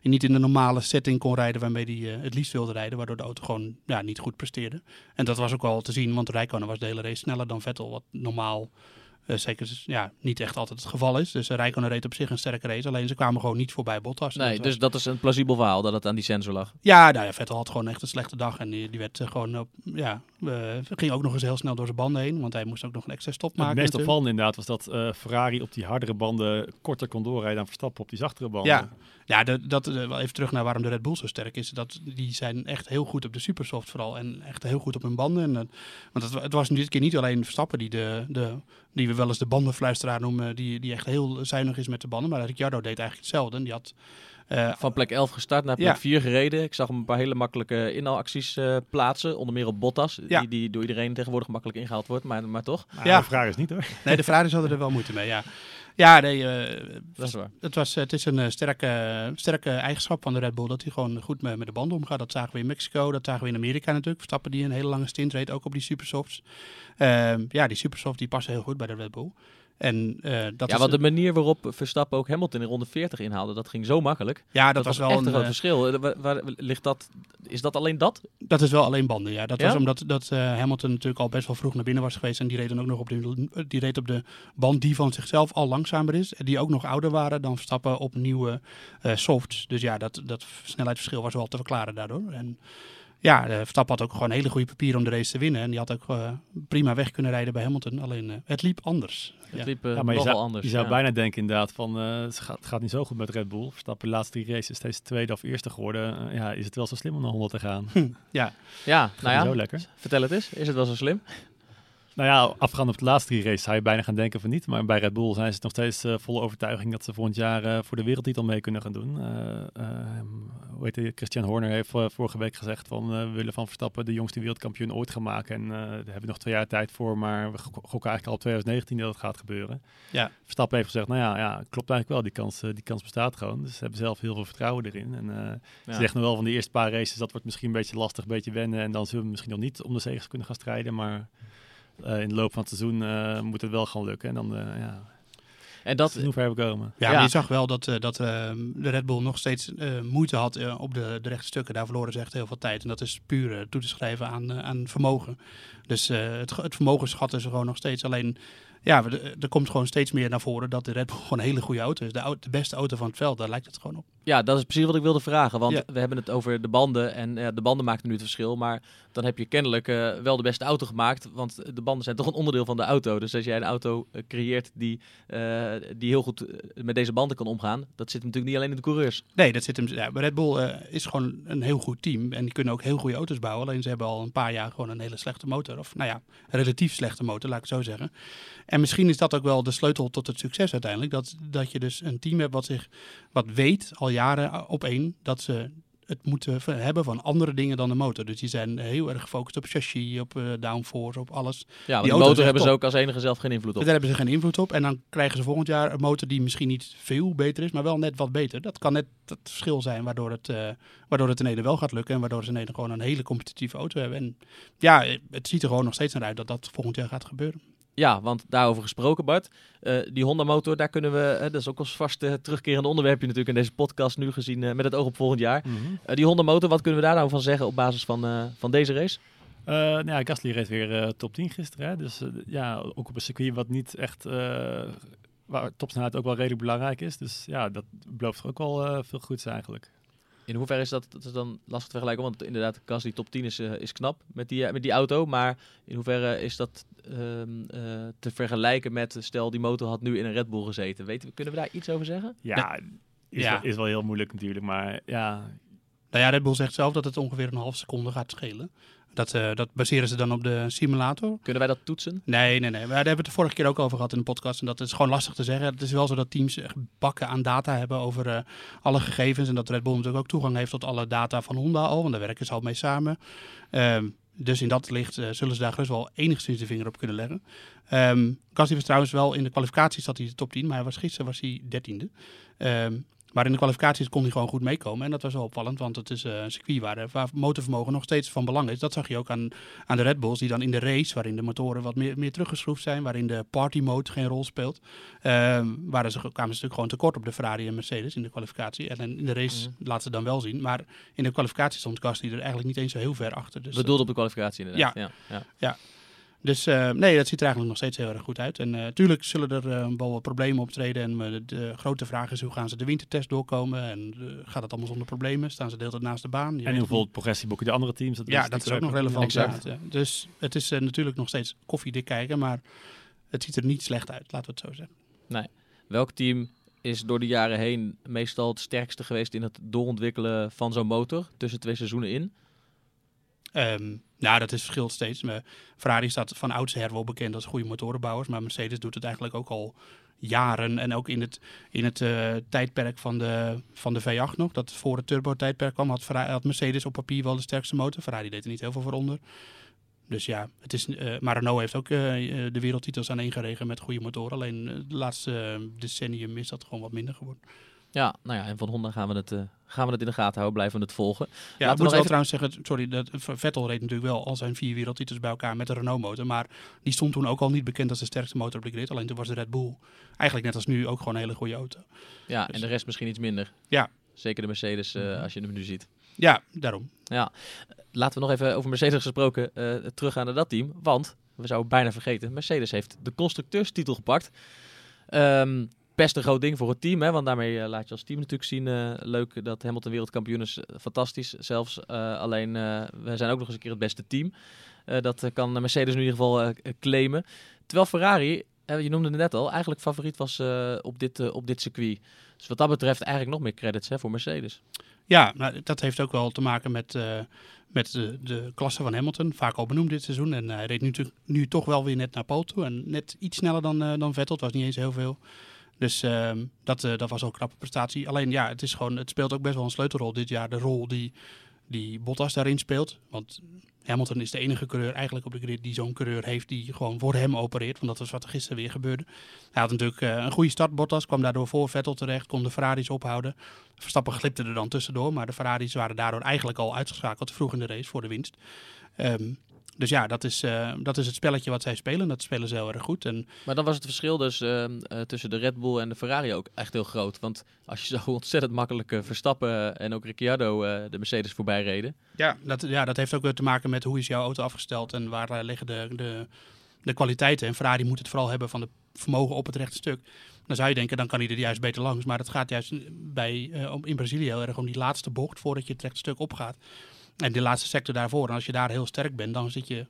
hij niet in de normale setting kon rijden waarmee hij het liefst wilde rijden. Waardoor de auto gewoon ja, niet goed presteerde. En dat was ook wel te zien, want Rijkonen was de hele race sneller dan Vettel. Wat normaal uh, zeker ja, niet echt altijd het geval is. Dus uh, Rijkonen reed op zich een sterke race. Alleen ze kwamen gewoon niet voorbij Bottas. Nee, dat dus dat is een plausibel verhaal dat het aan die sensor lag. Ja, nou ja, Vettel had gewoon echt een slechte dag. En die, die werd gewoon, op, ja, ging ook nog eens heel snel door zijn banden heen. Want hij moest ook nog een extra stop maken. Het meest opvallende inderdaad was dat Ferrari op die hardere banden korter kon doorrijden dan Verstappen op die zachtere banden. Ja, ja dat, dat, wel even terug naar waarom de Red Bull zo sterk is. Dat, die zijn echt heel goed op de supersoft vooral. En echt heel goed op hun banden. En, want het, het was dit keer niet alleen Verstappen die de, de die we wel eens de bandenfluisteraar noemen, die, die echt heel zuinig is met de banden. Maar Ricciardo deed eigenlijk hetzelfde. Die had, uh, Van plek 11 gestart naar plek ja. 4 gereden. Ik zag hem een paar hele makkelijke inhaalacties uh, plaatsen. Onder meer op Bottas, ja. die, die door iedereen tegenwoordig makkelijk ingehaald wordt. Maar, maar toch. Ja, de vraag is niet hoor. Nee, de vraag is hadden er wel moeite mee, ja. Ja, nee, uh, dat is waar. Het, was, het is een sterke, sterke eigenschap van de Red Bull dat hij gewoon goed met, met de banden omgaat. Dat zagen we in Mexico, dat zagen we in Amerika natuurlijk. Verstappen die een hele lange stint reed, ook op die supersofts. Ehm, ja, die supersoft die passen heel goed bij de Red Bull. En, uh, dat ja, is, want de manier waarop Verstappen ook Hamilton in ronde 40 inhaalde, dat ging zo makkelijk. Ja, dat, dat was, was, wel echt een groot verschil. Waar, waar, ligt dat, is dat alleen dat? Dat is wel alleen banden, ja. Dat ja? was omdat dat, uh, Hamilton natuurlijk al best wel vroeg naar binnen was geweest. En die reed dan ook nog op de, die reed op de band die van zichzelf al langzamer is. Die ook nog ouder waren dan Verstappen op nieuwe softs. Dus ja, dat, dat snelheidsverschil was wel te verklaren daardoor. En ja, Verstappen had ook gewoon hele goede papieren om de race te winnen. En die had ook uh, prima weg kunnen rijden bij Hamilton. Alleen uh, het liep anders. Het ja. liep uh, ja, maar je zou, anders. Je zou ja. bijna denken inderdaad van het gaat, het, gaat, niet zo goed met Red Bull. Verstappen de laatste drie races steeds tweede of eerste geworden. ja, is het wel zo slim om naar 100 te gaan? Hm, ja, ja nou ja. Zo lekker. Vertel het eens. Is het wel zo slim? Nou ja, afgaand op de laatste drie races zou je bijna gaan denken van niet. Maar bij Red Bull zijn ze nog steeds uh, volle overtuiging dat ze volgend jaar uh, voor de wereldtitel mee kunnen gaan doen. Uh, hoe heet Christian Horner heeft vorige week gezegd van we willen van Verstappen de jongste wereldkampioen ooit gaan maken. En daar hebben we nog twee jaar tijd voor, maar we gokken eigenlijk al op 2019 dat het gaat gebeuren. Ja. Verstappen heeft gezegd, nou ja, ja klopt eigenlijk wel, die kans, die kans bestaat gewoon. Dus ze hebben zelf heel veel vertrouwen erin. En ja. ze zeggen nog wel van de eerste paar races, dat wordt misschien een beetje lastig, een beetje wennen. En dan zullen we misschien nog niet om de zegens kunnen gaan strijden, maar... Uh, in de loop van het seizoen uh, moet het wel gaan lukken. En dan, uh, ja. En dat, hoe ver we komen. Ja, ja. je zag wel dat, dat de Red Bull nog steeds moeite had op de, de rechte stukken. Daar verloren ze echt heel veel tijd. En dat is puur toe te schrijven aan, aan vermogen. Dus het, het vermogen schatten ze gewoon nog steeds. Alleen, ja, er komt gewoon steeds meer naar voren dat de Red Bull gewoon een hele goede auto is. De, auto, de beste auto van het veld, daar lijkt het gewoon op. Ja, dat is precies wat ik wilde vragen. Want ja. we hebben het over de banden. En ja, de banden maken nu het verschil. Maar dan heb je kennelijk uh, wel de beste auto gemaakt. Want de banden zijn toch een onderdeel van de auto. Dus als jij een auto uh, creëert die, uh, die heel goed met deze banden kan omgaan. Dat zit natuurlijk niet alleen in de coureurs. Nee, dat zit hem. Ja, Red Bull is gewoon een heel goed team. En die kunnen ook heel goede auto's bouwen. Alleen ze hebben al een paar jaar gewoon een hele slechte motor. Of nou ja, relatief slechte motor, laat ik zo zeggen. En misschien is dat ook wel de sleutel tot het succes uiteindelijk. Dat, dat je dus een team hebt wat zich wat weet al jaren op één dat ze het moeten hebben van andere dingen dan de motor. Dus die zijn heel erg gefocust op chassis, op uh, downforce, op alles. Ja, die de motor hebben ze ook als enige zelf geen invloed op. Daar hebben ze geen invloed op. En dan krijgen ze volgend jaar een motor die misschien niet veel beter is, maar wel net wat beter. Dat kan net het verschil zijn waardoor het, uh, waardoor het in Nederland wel gaat lukken en waardoor ze in Nederland gewoon een hele competitieve auto hebben. En ja, het ziet er gewoon nog steeds naar uit dat dat volgend jaar gaat gebeuren. Ja, want daarover gesproken, Bart. Uh, die Honda-motor, daar kunnen we, uh, dat is ook als vast uh, terugkerend onderwerpje natuurlijk in deze podcast nu gezien met het oog op volgend jaar. Mm -hmm. die Honda-motor, wat kunnen we daar nou van zeggen op basis van, van deze race? nou ja, Gasly reed weer top 10 gisteren. Hè? Dus ja, ook op een circuit wat niet echt, waar topsnelheid ook wel redelijk belangrijk is. Dus ja, dat belooft ook wel veel goeds eigenlijk. In hoeverre is dat, dat is dan lastig te vergelijken? Want inderdaad, Gasly top 10 is, uh, is knap met die, met die auto. Maar in hoeverre is dat uh, uh, te vergelijken met, stel die motor had nu in een Red Bull gezeten. Weten, kunnen we daar iets over zeggen? Ja, is, ja. Wel, is wel heel moeilijk natuurlijk. Maar ja... Nou ja, Red Bull zegt zelf dat het ongeveer een half seconde gaat schelen. Dat, uh, dat baseren ze dan op de simulator. Kunnen wij dat toetsen? Nee, nee, nee. Maar daar hebben we het de vorige keer ook over gehad in de podcast. En dat is gewoon lastig te zeggen. Het is wel zo dat teams echt bakken aan data hebben over uh, alle gegevens. En dat Red Bull natuurlijk ook toegang heeft tot alle data van Honda al. Want daar werken ze al mee samen. Um, dus in dat licht uh, zullen ze daar gerust wel enigszins de vinger op kunnen leggen. Um, Gasly was trouwens wel in de kwalificatie zat hij de top 10. Maar hij was, gisteren was hij dertiende. Um, Maar in de kwalificaties kon hij gewoon goed meekomen. En dat was wel opvallend, want het is eh, een circuit waar, eh, waar motorvermogen nog steeds van belang is. Dat zag je ook aan, aan de Red Bulls, die dan in de race, waarin de motoren wat meer, meer teruggeschroefd zijn, waarin de party mode geen rol speelt, eh, waren ze, kwamen ze natuurlijk gewoon tekort op de Ferrari en Mercedes in de kwalificatie. En in de race Mhm. laten ze dan wel zien. Maar in de kwalificatie stond Gasly er eigenlijk niet eens zo heel ver achter. Dus, Bedoeld op de kwalificatie inderdaad. Ja. Ja, Dus eh, nee, dat ziet er eigenlijk nog steeds heel erg goed uit. En natuurlijk zullen er eh, wel wat problemen optreden. En eh, de, grote vraag is hoe gaan ze de wintertest doorkomen? En eh, gaat het allemaal zonder problemen? Staan ze de hele tijd naast de baan? Je En hoeveel niet. progressie boeken de andere teams? Dat Ja, dat is ook nog relevant. Exact. ja. Dus het is eh, natuurlijk nog steeds koffiedik kijken, maar het ziet er niet slecht uit, laten we het zo zeggen. Welk team is door de jaren heen meestal het sterkste geweest in het doorontwikkelen van zo'n motor tussen twee seizoenen in? Ehm, nou, dat is verschilt steeds. Ferrari staat van oudsher wel bekend als goede motorenbouwers, maar Mercedes doet het eigenlijk ook al jaren. En ook in het, in het eh, tijdperk van de, van de V8 nog, dat voor het turbo-tijdperk kwam, had, Ferrari, had Mercedes op papier wel de sterkste motor. Ferrari deed er niet heel veel voor onder. Dus ja, het is, eh, maar Renault heeft ook eh, de wereldtitels aan geregen met goede motoren. Alleen de laatste decennium is dat gewoon wat minder geworden. Ja, nou ja, en van Honda gaan we het, eh, gaan we het in de gaten houden, blijven we het volgen. Ja, Laten ik we moet wel even- trouwens zeggen, sorry, dat Vettel reed natuurlijk wel al zijn vier wereldtitels bij elkaar met de Renault-motor. Maar die stond toen ook al niet bekend als de sterkste motor op de grid. Alleen toen was de Red Bull eigenlijk net als nu ook gewoon een hele goede auto. Ja, Dus- en de rest misschien iets minder. Ja. Zeker de Mercedes, eh, als je hem nu ziet. Ja, daarom. Laten we nog even over Mercedes gesproken eh teruggaan naar dat team. Want, we zouden bijna vergeten, Mercedes heeft de constructeurstitel gepakt. Ehm, best een groot ding voor het team, hè, want daarmee eh, laat je als team natuurlijk zien. eh, leuk dat Hamilton wereldkampioen is, eh, fantastisch zelfs. Alleen, we zijn ook nog eens een keer het beste team. Dat kan Mercedes in ieder geval claimen. Terwijl Ferrari, je noemde het net al, eigenlijk favoriet was op, dit, op dit circuit. Dus wat dat betreft eigenlijk nog meer credits hè, voor Mercedes. Ja, nou, dat heeft ook wel te maken met, met de, de klasse van Hamilton. Vaak al benoemd dit seizoen. En hij reed nu, nu toch wel weer net naar Pool toe. En net iets sneller dan, eh, dan Vettel. Het was niet eens heel veel. Dus ehm, dat, eh, dat was ook een knappe prestatie. Alleen ja, het, is gewoon, het speelt ook best wel een sleutelrol dit jaar. De rol die, die Bottas daarin speelt. Want Hamilton is de enige coureur eigenlijk op de grid die zo'n coureur heeft die gewoon voor hem opereert. Want dat was wat er gisteren weer gebeurde. Hij had natuurlijk eh, een goede start, Bottas. Kwam daardoor voor Vettel terecht. Kon de Ferraris ophouden. Verstappen glipte er dan tussendoor. Maar de Ferraris waren daardoor eigenlijk al uitgeschakeld vroeg in de race voor de winst. Ehm, dus ja, dat is, eh, dat is het spelletje wat zij spelen. Dat spelen ze heel erg goed. En Maar dan was het verschil dus ehm, eh, tussen de Red Bull en de Ferrari ook echt heel groot. Want als je zo ontzettend makkelijk eh, Verstappen en ook Ricciardo eh, de Mercedes voorbij reden. Ja, dat, ja, dat heeft ook weer te maken met hoe is jouw auto afgesteld en waar eh, liggen de, de, de kwaliteiten. En Ferrari moet het vooral hebben van het vermogen op het rechte stuk. Dan zou je denken, dan kan hij er juist beter langs. Maar het gaat juist bij, eh, om- in Brazilië heel erg om die laatste bocht voordat je het rechte stuk opgaat. En de laatste sector daarvoor. En als je daar heel sterk bent, dan zit je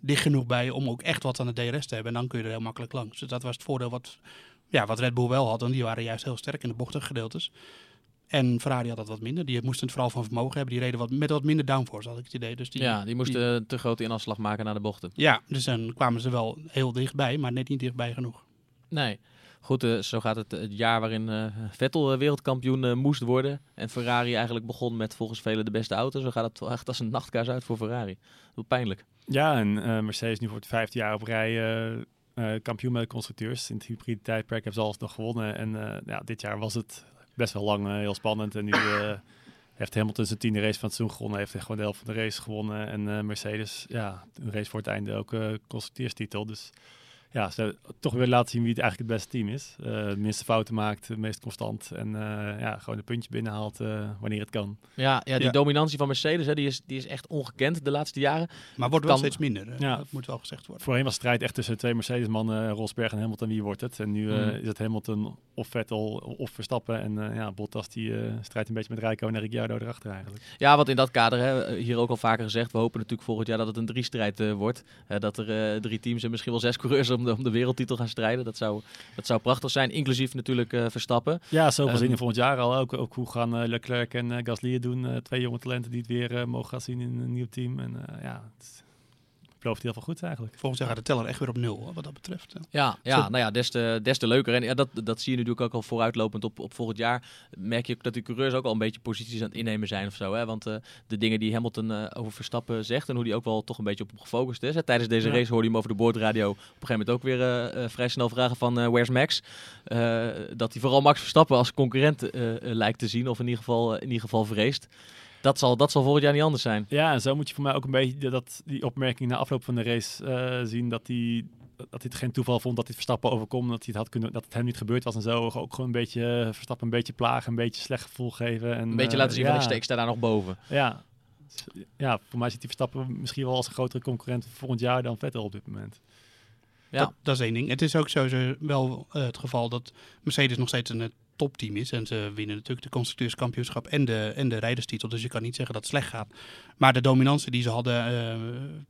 dicht genoeg bij om ook echt wat aan de DRS te hebben. En dan kun je er heel makkelijk langs. Dus dat was het voordeel wat, ja, wat Red Bull wel had. En die waren juist heel sterk in de bochtengedeeltes. En Ferrari had dat wat minder. Die moesten het vooral van vermogen hebben. Die reden wat, met wat minder downforce, had ik het idee. Dus die, ja, die moesten te grote inafslag maken naar de bochten. ja, dus dan kwamen ze wel heel dichtbij, maar net niet dichtbij genoeg. Nee. Goed, eh, zo gaat het het jaar waarin eh, Vettel eh, wereldkampioen eh, moest worden. En Ferrari eigenlijk begon met volgens velen de beste auto. Zo gaat het echt als een nachtkaars uit voor Ferrari. Heel pijnlijk. Ja, en eh, Mercedes nu voor het vijfde jaar op rij eh, eh, kampioen met de constructeurs. In het hybride tijdperk hebben ze alles nog gewonnen. En eh, ja, dit jaar was het best wel lang eh, heel spannend. En nu eh, heeft Hamilton zijn tiende race van het seizoen gewonnen. Heeft gewoon de helft van de race gewonnen. En eh, Mercedes, ja, een race voor het einde ook eh constructeurstitel. Dus ja, ze toch weer laten zien wie het eigenlijk het beste team is. Eh de minste fouten maakt, het meest constant. En eh, ja, gewoon een puntje binnenhaalt eh, wanneer het kan. Ja, ja die Ja. dominantie van Mercedes hè, die is, die is echt ongekend de laatste jaren. Maar wordt wel Kan- steeds minder. Ja. Dat moet wel gezegd worden. Voorheen was de strijd echt tussen twee Mercedes-mannen, Rosberg en Hamilton. Wie wordt het? En nu eh, Mm. is het Hamilton of Vettel of Verstappen. En eh, ja, Bottas die eh, strijdt een beetje met Rijko en Ricciardo erachter eigenlijk. Ja, want in dat kader, hè, hier ook al vaker gezegd, we hopen natuurlijk volgend jaar dat het een drie-strijd eh, wordt. Eh, dat er eh, drie teams en misschien wel zes coureurs om de, om de wereldtitel gaan strijden. Dat zou, dat zou prachtig zijn, inclusief natuurlijk eh, Verstappen. Ja, zoveel Ehm, zin in volgend jaar al. Ook, ook hoe gaan eh, Leclerc en eh, Gasly doen? Twee jonge talenten die het weer mogen gaan zien in een nieuw team. En ja, het is belooft heel veel goed eigenlijk. Volgens mij gaat de teller echt weer op nul, wat dat betreft. Ja, ja Zo- nou ja, des te, des te leuker. En ja, dat, dat zie je natuurlijk ook al vooruitlopend op, op volgend jaar. Merk je ook dat die coureurs ook al een beetje posities aan het innemen zijn of zo. Hè? Want eh, de dingen die Hamilton eh, over Verstappen zegt en hoe die ook wel toch een beetje op hem gefocust is. Hè? Tijdens deze Ja. race hoorde je hem over de boordradio op een gegeven moment ook weer eh, eh, vrij snel vragen van eh, where's Max? Eh, dat hij vooral Max Verstappen als concurrent lijkt te zien of in ieder geval, in ieder geval vreest. Dat zal, dat zal volgend jaar niet anders zijn. Ja, en zo moet je voor mij ook een beetje dat, die opmerking na afloop van de race eh, zien. Dat hij, dat hij het geen toeval vond dat hij Verstappen overkomt. Dat, hij het had kunnen, dat het hem niet gebeurd was en zo. Ook gewoon een beetje eh, Verstappen een beetje plagen, een beetje slecht gevoel geven. En, Een beetje eh, laten zien ja, van ik sta daar nog boven. Ja. ja, voor mij ziet hij Verstappen misschien wel als een grotere concurrent volgend jaar dan Vettel op dit moment. Ja. Dat, dat is één ding. Het is ook sowieso wel eh, het geval dat Mercedes nog steeds een eh, topteam is. En ze winnen natuurlijk de constructeurskampioenschap en de, en de rijderstitel. Dus je kan niet zeggen dat het slecht gaat. Maar de dominantie die ze hadden eh,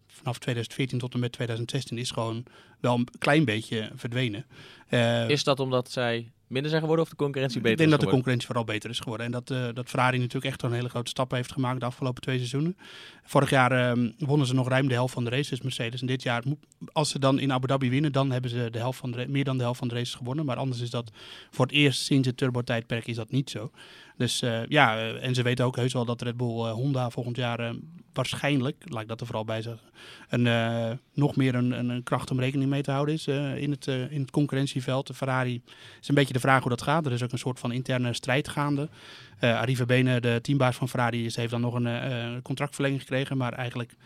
vanaf 2014 tot en met 2016 is gewoon wel een klein beetje verdwenen. Eh, Is dat omdat zij minder zijn geworden of de concurrentie beter ik denk is dat de concurrentie vooral beter is geworden. En dat, eh, dat Ferrari natuurlijk echt een hele grote stap heeft gemaakt de afgelopen twee seizoenen. Vorig jaar eh, wonnen ze nog ruim de helft van de races, Mercedes. En dit jaar, als ze dan in Abu Dhabi winnen, dan hebben ze de helft van de, meer dan de helft van de races gewonnen. Maar anders is dat voor het eerst sinds het turbo-tijdperk is dat niet zo. Dus eh, ja, eh, en ze weten ook heus wel dat Red Bull eh, Honda volgend jaar waarschijnlijk, laat ik dat er vooral bij zeggen, een, nog meer een, een, kracht om rekening mee te houden is in, het, in het concurrentieveld. De Ferrari is een beetje de vraag hoe dat gaat. Er is ook een soort van interne strijd gaande. Arriva Bene, de teambaas van Ferrari, is, heeft dan nog een contractverlenging gekregen. Maar eigenlijk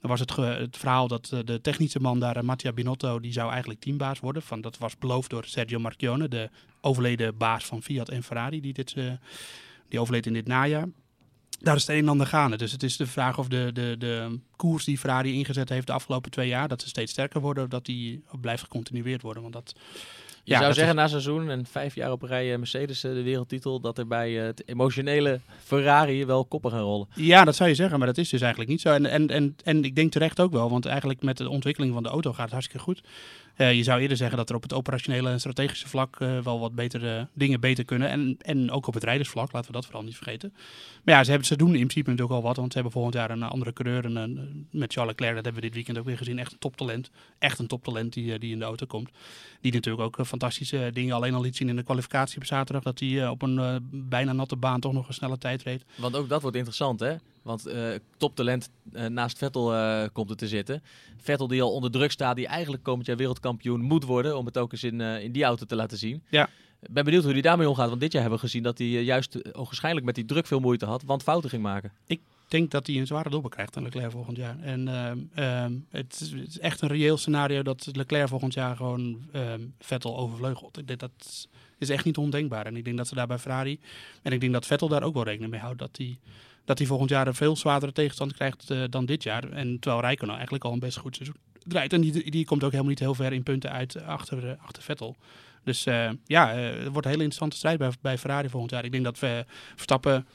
was het, het verhaal dat eh, de technische man daar, eh, Mattia Binotto, die zou eigenlijk teambaas worden. Van, dat was beloofd door Sergio Marchionne, de overleden baas van Fiat en Ferrari. Die, dit, eh, die overleed in dit najaar. Daar is het een en ander gaande. Dus het is de vraag of de, de, de koers die Ferrari ingezet heeft de afgelopen twee jaar, dat ze steeds sterker worden, dat die blijft gecontinueerd worden. Want dat, Je Ja, zou zeggen na seizoen en vijf jaar op rij eh, Mercedes eh, de wereldtitel, dat er bij eh, het emotionele Ferrari wel koppen gaan rollen. Ja, dat zou je zeggen, maar dat is dus eigenlijk niet zo. En, en, en, en ik denk terecht ook wel, want eigenlijk met de ontwikkeling van de auto gaat het hartstikke goed. Eh, je zou eerder zeggen dat er op het operationele en strategische vlak eh, wel wat betere dingen beter kunnen. En, en ook op het rijdersvlak, laten we dat vooral niet vergeten. Maar ja, ze, hebben, ze doen in principe natuurlijk al wat, want ze hebben volgend jaar een eh, andere coureur. En, met Charles Leclerc, dat hebben we dit weekend ook weer gezien. Echt een toptalent. Echt een toptalent die, eh, die in de auto komt. Die natuurlijk ook eh, fantastische dingen alleen al liet zien in de kwalificatie op zaterdag. Dat hij eh, op een eh, bijna natte baan toch nog een snelle tijd reed. Want ook dat wordt interessant, hè? Want eh, toptalent eh, naast Vettel eh, komt er te zitten. Vettel die al onder druk staat, die eigenlijk komend jaar wereldkampioen moet worden, om het ook eens in, in die auto te laten zien. Ja. Ik ben benieuwd hoe hij daarmee omgaat, want dit jaar hebben we gezien dat hij juist uh, waarschijnlijk met die druk veel moeite had, want fouten ging maken. Ik denk dat hij een zware dobbel krijgt aan Leclerc volgend jaar. En ehm, ehm, het, is, het is echt een reëel scenario dat Leclerc volgend jaar gewoon ehm, Vettel overvleugelt. Ik denk dat is echt niet ondenkbaar. En ik denk dat ze daar bij Ferrari, en ik denk dat Vettel daar ook wel rekening mee houdt, dat hij, dat hij volgend jaar een veel zwaardere tegenstand krijgt eh, dan dit jaar. En terwijl Rijkonen eigenlijk al een best goed seizoen draait. En die, die komt ook helemaal niet heel ver in punten uit achter, eh, achter Vettel. Dus eh, ja, eh, het wordt een hele interessante strijd bij, bij Ferrari volgend jaar. Ik denk dat Verstappen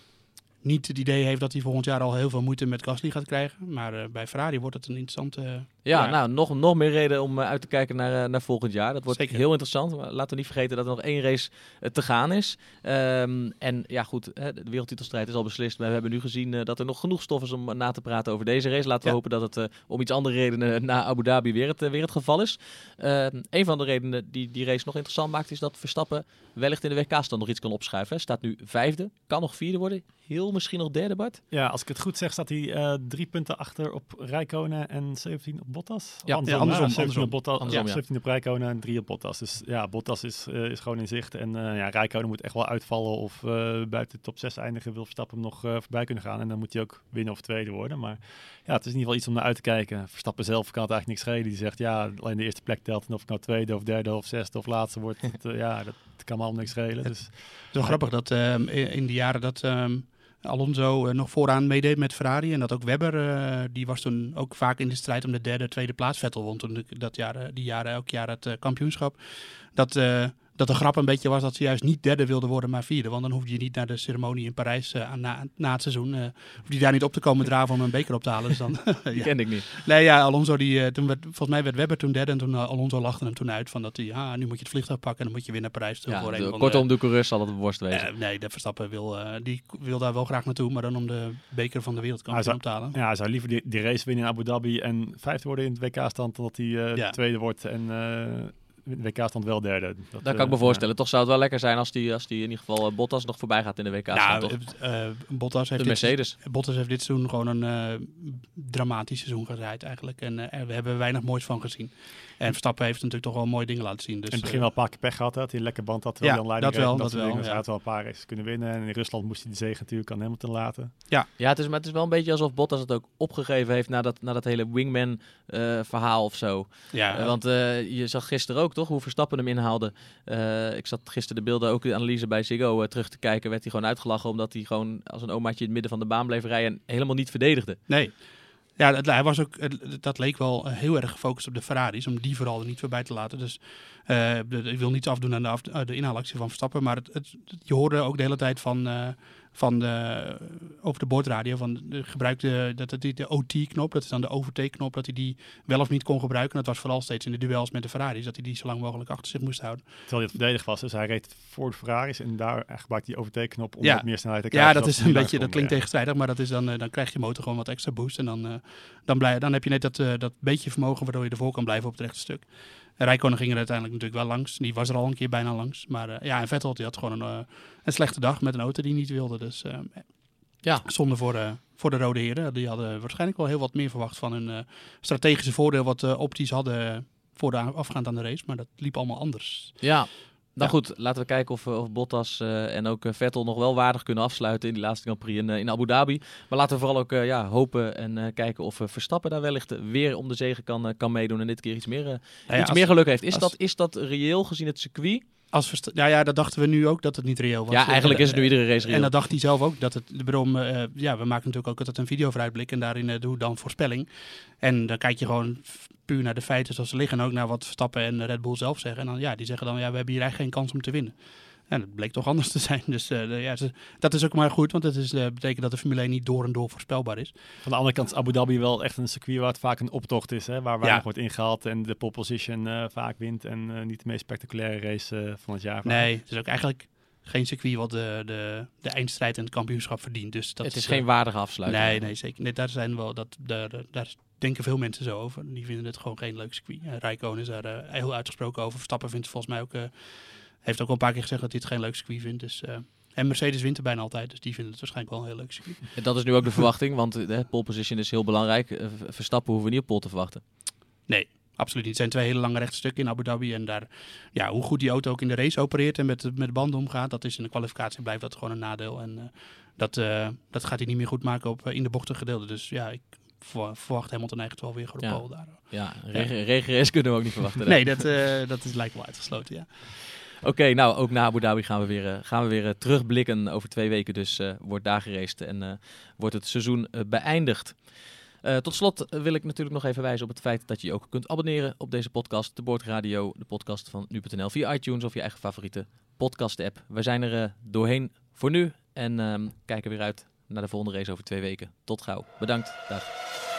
niet het idee heeft dat hij volgend jaar al heel veel moeite met Gasly gaat krijgen. Maar bij Ferrari wordt het een interessante... Ja, ja, nou, nog, nog meer reden om uh, uit te kijken naar, uh, naar volgend jaar. Dat wordt Zeker. heel interessant. Maar laten we niet vergeten dat er nog één race uh, te gaan is. Um, en ja, goed, de wereldtitelstrijd is al beslist. Maar we hebben nu gezien dat er nog genoeg stof is om na te praten over deze race. Laten we ja. hopen dat het uh, om iets andere redenen na Abu Dhabi weer het, weer het geval is. Ehm, een van de redenen die die race nog interessant maakt, is dat Verstappen wellicht in de WK-stand nog iets kan opschuiven. Hè. Staat nu vijfde, kan nog vierde worden. Heel misschien nog derde, Bart? Ja, als ik het goed zeg, staat hij uh, drie punten achter op Rijkonen en 17 op Bottas. Ja, andersom. Ja, andersom, andersom. Op Bottas, andersom ja, 17 op Rijkonen en 3 op Bottas. Dus ja, Bottas is, uh, is gewoon in zicht. En uh, ja, Rijkonen moet echt wel uitvallen of buiten de top 6 eindigen. Wil Verstappen hem nog voorbij kunnen gaan. En dan moet hij ook winnen of tweede worden. Maar ja, het is in ieder geval iets om naar uit te kijken. Verstappen zelf kan het eigenlijk niks schelen. Die zegt ja, alleen de eerste plek telt. En of ik nou tweede of derde of zesde of laatste wordt. dat, ja, dat, kan me allemaal niks schelen. Dus, het is wel grappig dat um, in de jaren dat... Alonso uh, nog vooraan meedeed met Ferrari. En dat ook Webber, uh, die was toen ook vaak in de strijd om de derde, tweede plaats. Vettel won toen dat jaar, die jaren elk jaar het kampioenschap. Dat, dat de grap een beetje was dat ze juist niet derde wilde worden, maar vierde. Want dan hoef je niet naar de ceremonie in Parijs uh, na, na het seizoen. Uh, hoef je daar niet op te komen draven om een beker op te halen. Dus dan, Die ja. kende ik niet. Nee, ja, Alonso, die, uh, toen werd, volgens mij werd Webber toen derde. En toen Alonso lachte hem toen uit van dat hij, ah, nu moet je het vliegtuig pakken en dan moet je weer naar Parijs toe. Ja, voor de, een kortom, de coureur zal het worst wezen. nee, de Verstappen wil, die wil daar wel graag naartoe, maar dan om de beker van de wereldkampioen op te halen. Ja, hij zou liever die, die race winnen in Abu Dhabi en vijfde worden in het WK-stand, dan dat hij ja. tweede wordt en WK stand wel derde. Dat, Daar kan ik me voorstellen. Toch zou het wel lekker zijn als die, als die in ieder geval uh, Bottas nog voorbij gaat in de WK stand. Nou, uh, Bottas heeft de Mercedes. Dit, Bottas heeft dit seizoen gewoon een uh, dramatisch seizoen geraaid eigenlijk. En we hebben weinig moois van gezien. En Verstappen heeft natuurlijk toch wel mooie dingen laten zien. Dus, in het begin wel een paar keer pech gehad. Had hij een lekker band had. Ja, dan dat wel. Dat, dat wel. Dus hij had wel een paar races kunnen winnen. En in Rusland moest hij de zege natuurlijk aan Hamilton laten. Ja, ja het, is, maar het is wel een beetje alsof Bottas het ook opgegeven heeft na dat, na dat hele wingman verhaal of zo. Ja, want je zag gisteren ook toch hoe Verstappen hem inhaalde. Uh, ik zat gisteren de beelden ook de analyse bij Ziggo uh, terug te kijken. Werd hij gewoon uitgelachen omdat hij gewoon als een omaatje in het midden van de baan bleef rijden en helemaal niet verdedigde. Nee. Ja, het, hij was ook, dat leek wel eh, heel erg gefocust op de Ferraris, om die vooral er niet voorbij te laten. Dus ik wil niets afdoen aan de, af, de inhaalactie van Verstappen, maar het, het, je hoorde ook de hele tijd van, van de, over de boordradio van de, gebruikte dat het de OT-knop, dat is dan de overtake-knop, dat hij die wel of niet kon gebruiken. Dat was vooral steeds in de duels met de Ferraris, dat hij die zo lang mogelijk achter zich moest houden. Terwijl hij het verdedigd was, dus hij reed voor de Ferraris en daar gebruikte hij overtake-knop om ja. wat meer snelheid te krijgen. Ja, dat is een beetje, dat klinkt ja. tegenstrijdig, maar dat is dan, uh, dan krijg je motor gewoon wat extra boost en dan, uh, dan, blij, dan heb je net dat, uh, dat beetje vermogen waardoor je ervoor kan blijven op het rechte stuk. Rijkonen ging er uiteindelijk natuurlijk wel langs. Die was er al een keer bijna langs. Maar uh, ja, en Vettel die had gewoon een, uh, een slechte dag met een auto die niet wilde. Dus uh, ja. zonde voor, voor de Rode Heren. Die hadden waarschijnlijk wel heel wat meer verwacht van hun strategische voordeel wat opties hadden voor de afgaand aan de race. Maar dat liep allemaal anders. Ja, nou goed, laten we kijken of, of Bottas uh, en ook Vettel nog wel waardig kunnen afsluiten in die laatste Grand Prix in, in Abu Dhabi. Maar laten we vooral ook uh, ja, hopen en kijken of Verstappen daar wellicht weer om de zegen kan, kan meedoen en dit keer iets meer, ja, iets als, meer geluk heeft. Is, als, dat, is dat reëel gezien het circuit? Als ja, ja, dat dachten we nu ook dat het niet reëel was. Ja, eigenlijk is het nu iedere race reëel. En dat dacht hij zelf ook. Dat het, ja, we maken natuurlijk ook altijd een video vooruitblik en daarin doen we dan voorspelling. En dan kijk je gewoon puur naar de feiten zoals ze liggen. En ook naar wat Verstappen en Red Bull zelf zeggen. En dan, ja, die zeggen dan, ja, we hebben hier eigenlijk geen kans om te winnen. En dat bleek toch anders te zijn. Dus uh, ja, dat is ook maar goed, want dat is, uh, betekent dat de Formule 1 niet door en door voorspelbaar is. Van de andere kant is Abu Dhabi wel echt een circuit waar het vaak een optocht is. Hè? Waar weinig ja. wordt ingehaald en de pole position uh, vaak wint. En niet de meest spectaculaire race van het jaar. Nee, het is ook eigenlijk geen circuit wat de, de, de eindstrijd en het kampioenschap verdient. Dus dat het is, geen waardige afsluiting. Nee, nee, zeker. Nee, daar zijn wel dat, daar, daar denken veel mensen zo over. Die vinden het gewoon geen leuk circuit. Uh, Rijkoon is daar uh, heel uitgesproken over. Verstappen vindt volgens mij ook, uh, heeft ook al een paar keer gezegd dat hij het geen leuk circuit vindt. Dus, en Mercedes wint er bijna altijd, dus die vinden het waarschijnlijk wel een heel leuk circuit. En dat is nu ook de verwachting, want de pole position is heel belangrijk. Verstappen hoeven we niet op pole te verwachten. Nee, absoluut niet. Het zijn twee hele lange rechte stukken in Abu Dhabi. En daar, ja, hoe goed die auto ook in de race opereert en met, met de banden omgaat, dat is in de kwalificatie blijft dat gewoon een nadeel. En uh, dat, uh, dat gaat hij niet meer goed maken op, uh, in de bochten gedeelte. Dus ja, ik verwacht Hamilton echt wel weer op ja. pole daar. Ja, regen, kunnen we ook niet verwachten. nee, dat, dat is lijkt wel uitgesloten, ja. Oké, okay, nou ook na Abu Dhabi gaan we weer, gaan we weer terugblikken. Over twee weken dus wordt daar geraced en wordt het seizoen beëindigd. Tot slot wil ik natuurlijk nog even wijzen op het feit dat je je ook kunt abonneren op deze podcast, de Boordradio, de podcast van nu.nl via iTunes of je eigen favoriete podcast-app. We zijn er doorheen voor nu en um, kijken weer uit naar de volgende race over twee weken. Tot gauw. Bedankt. Dag.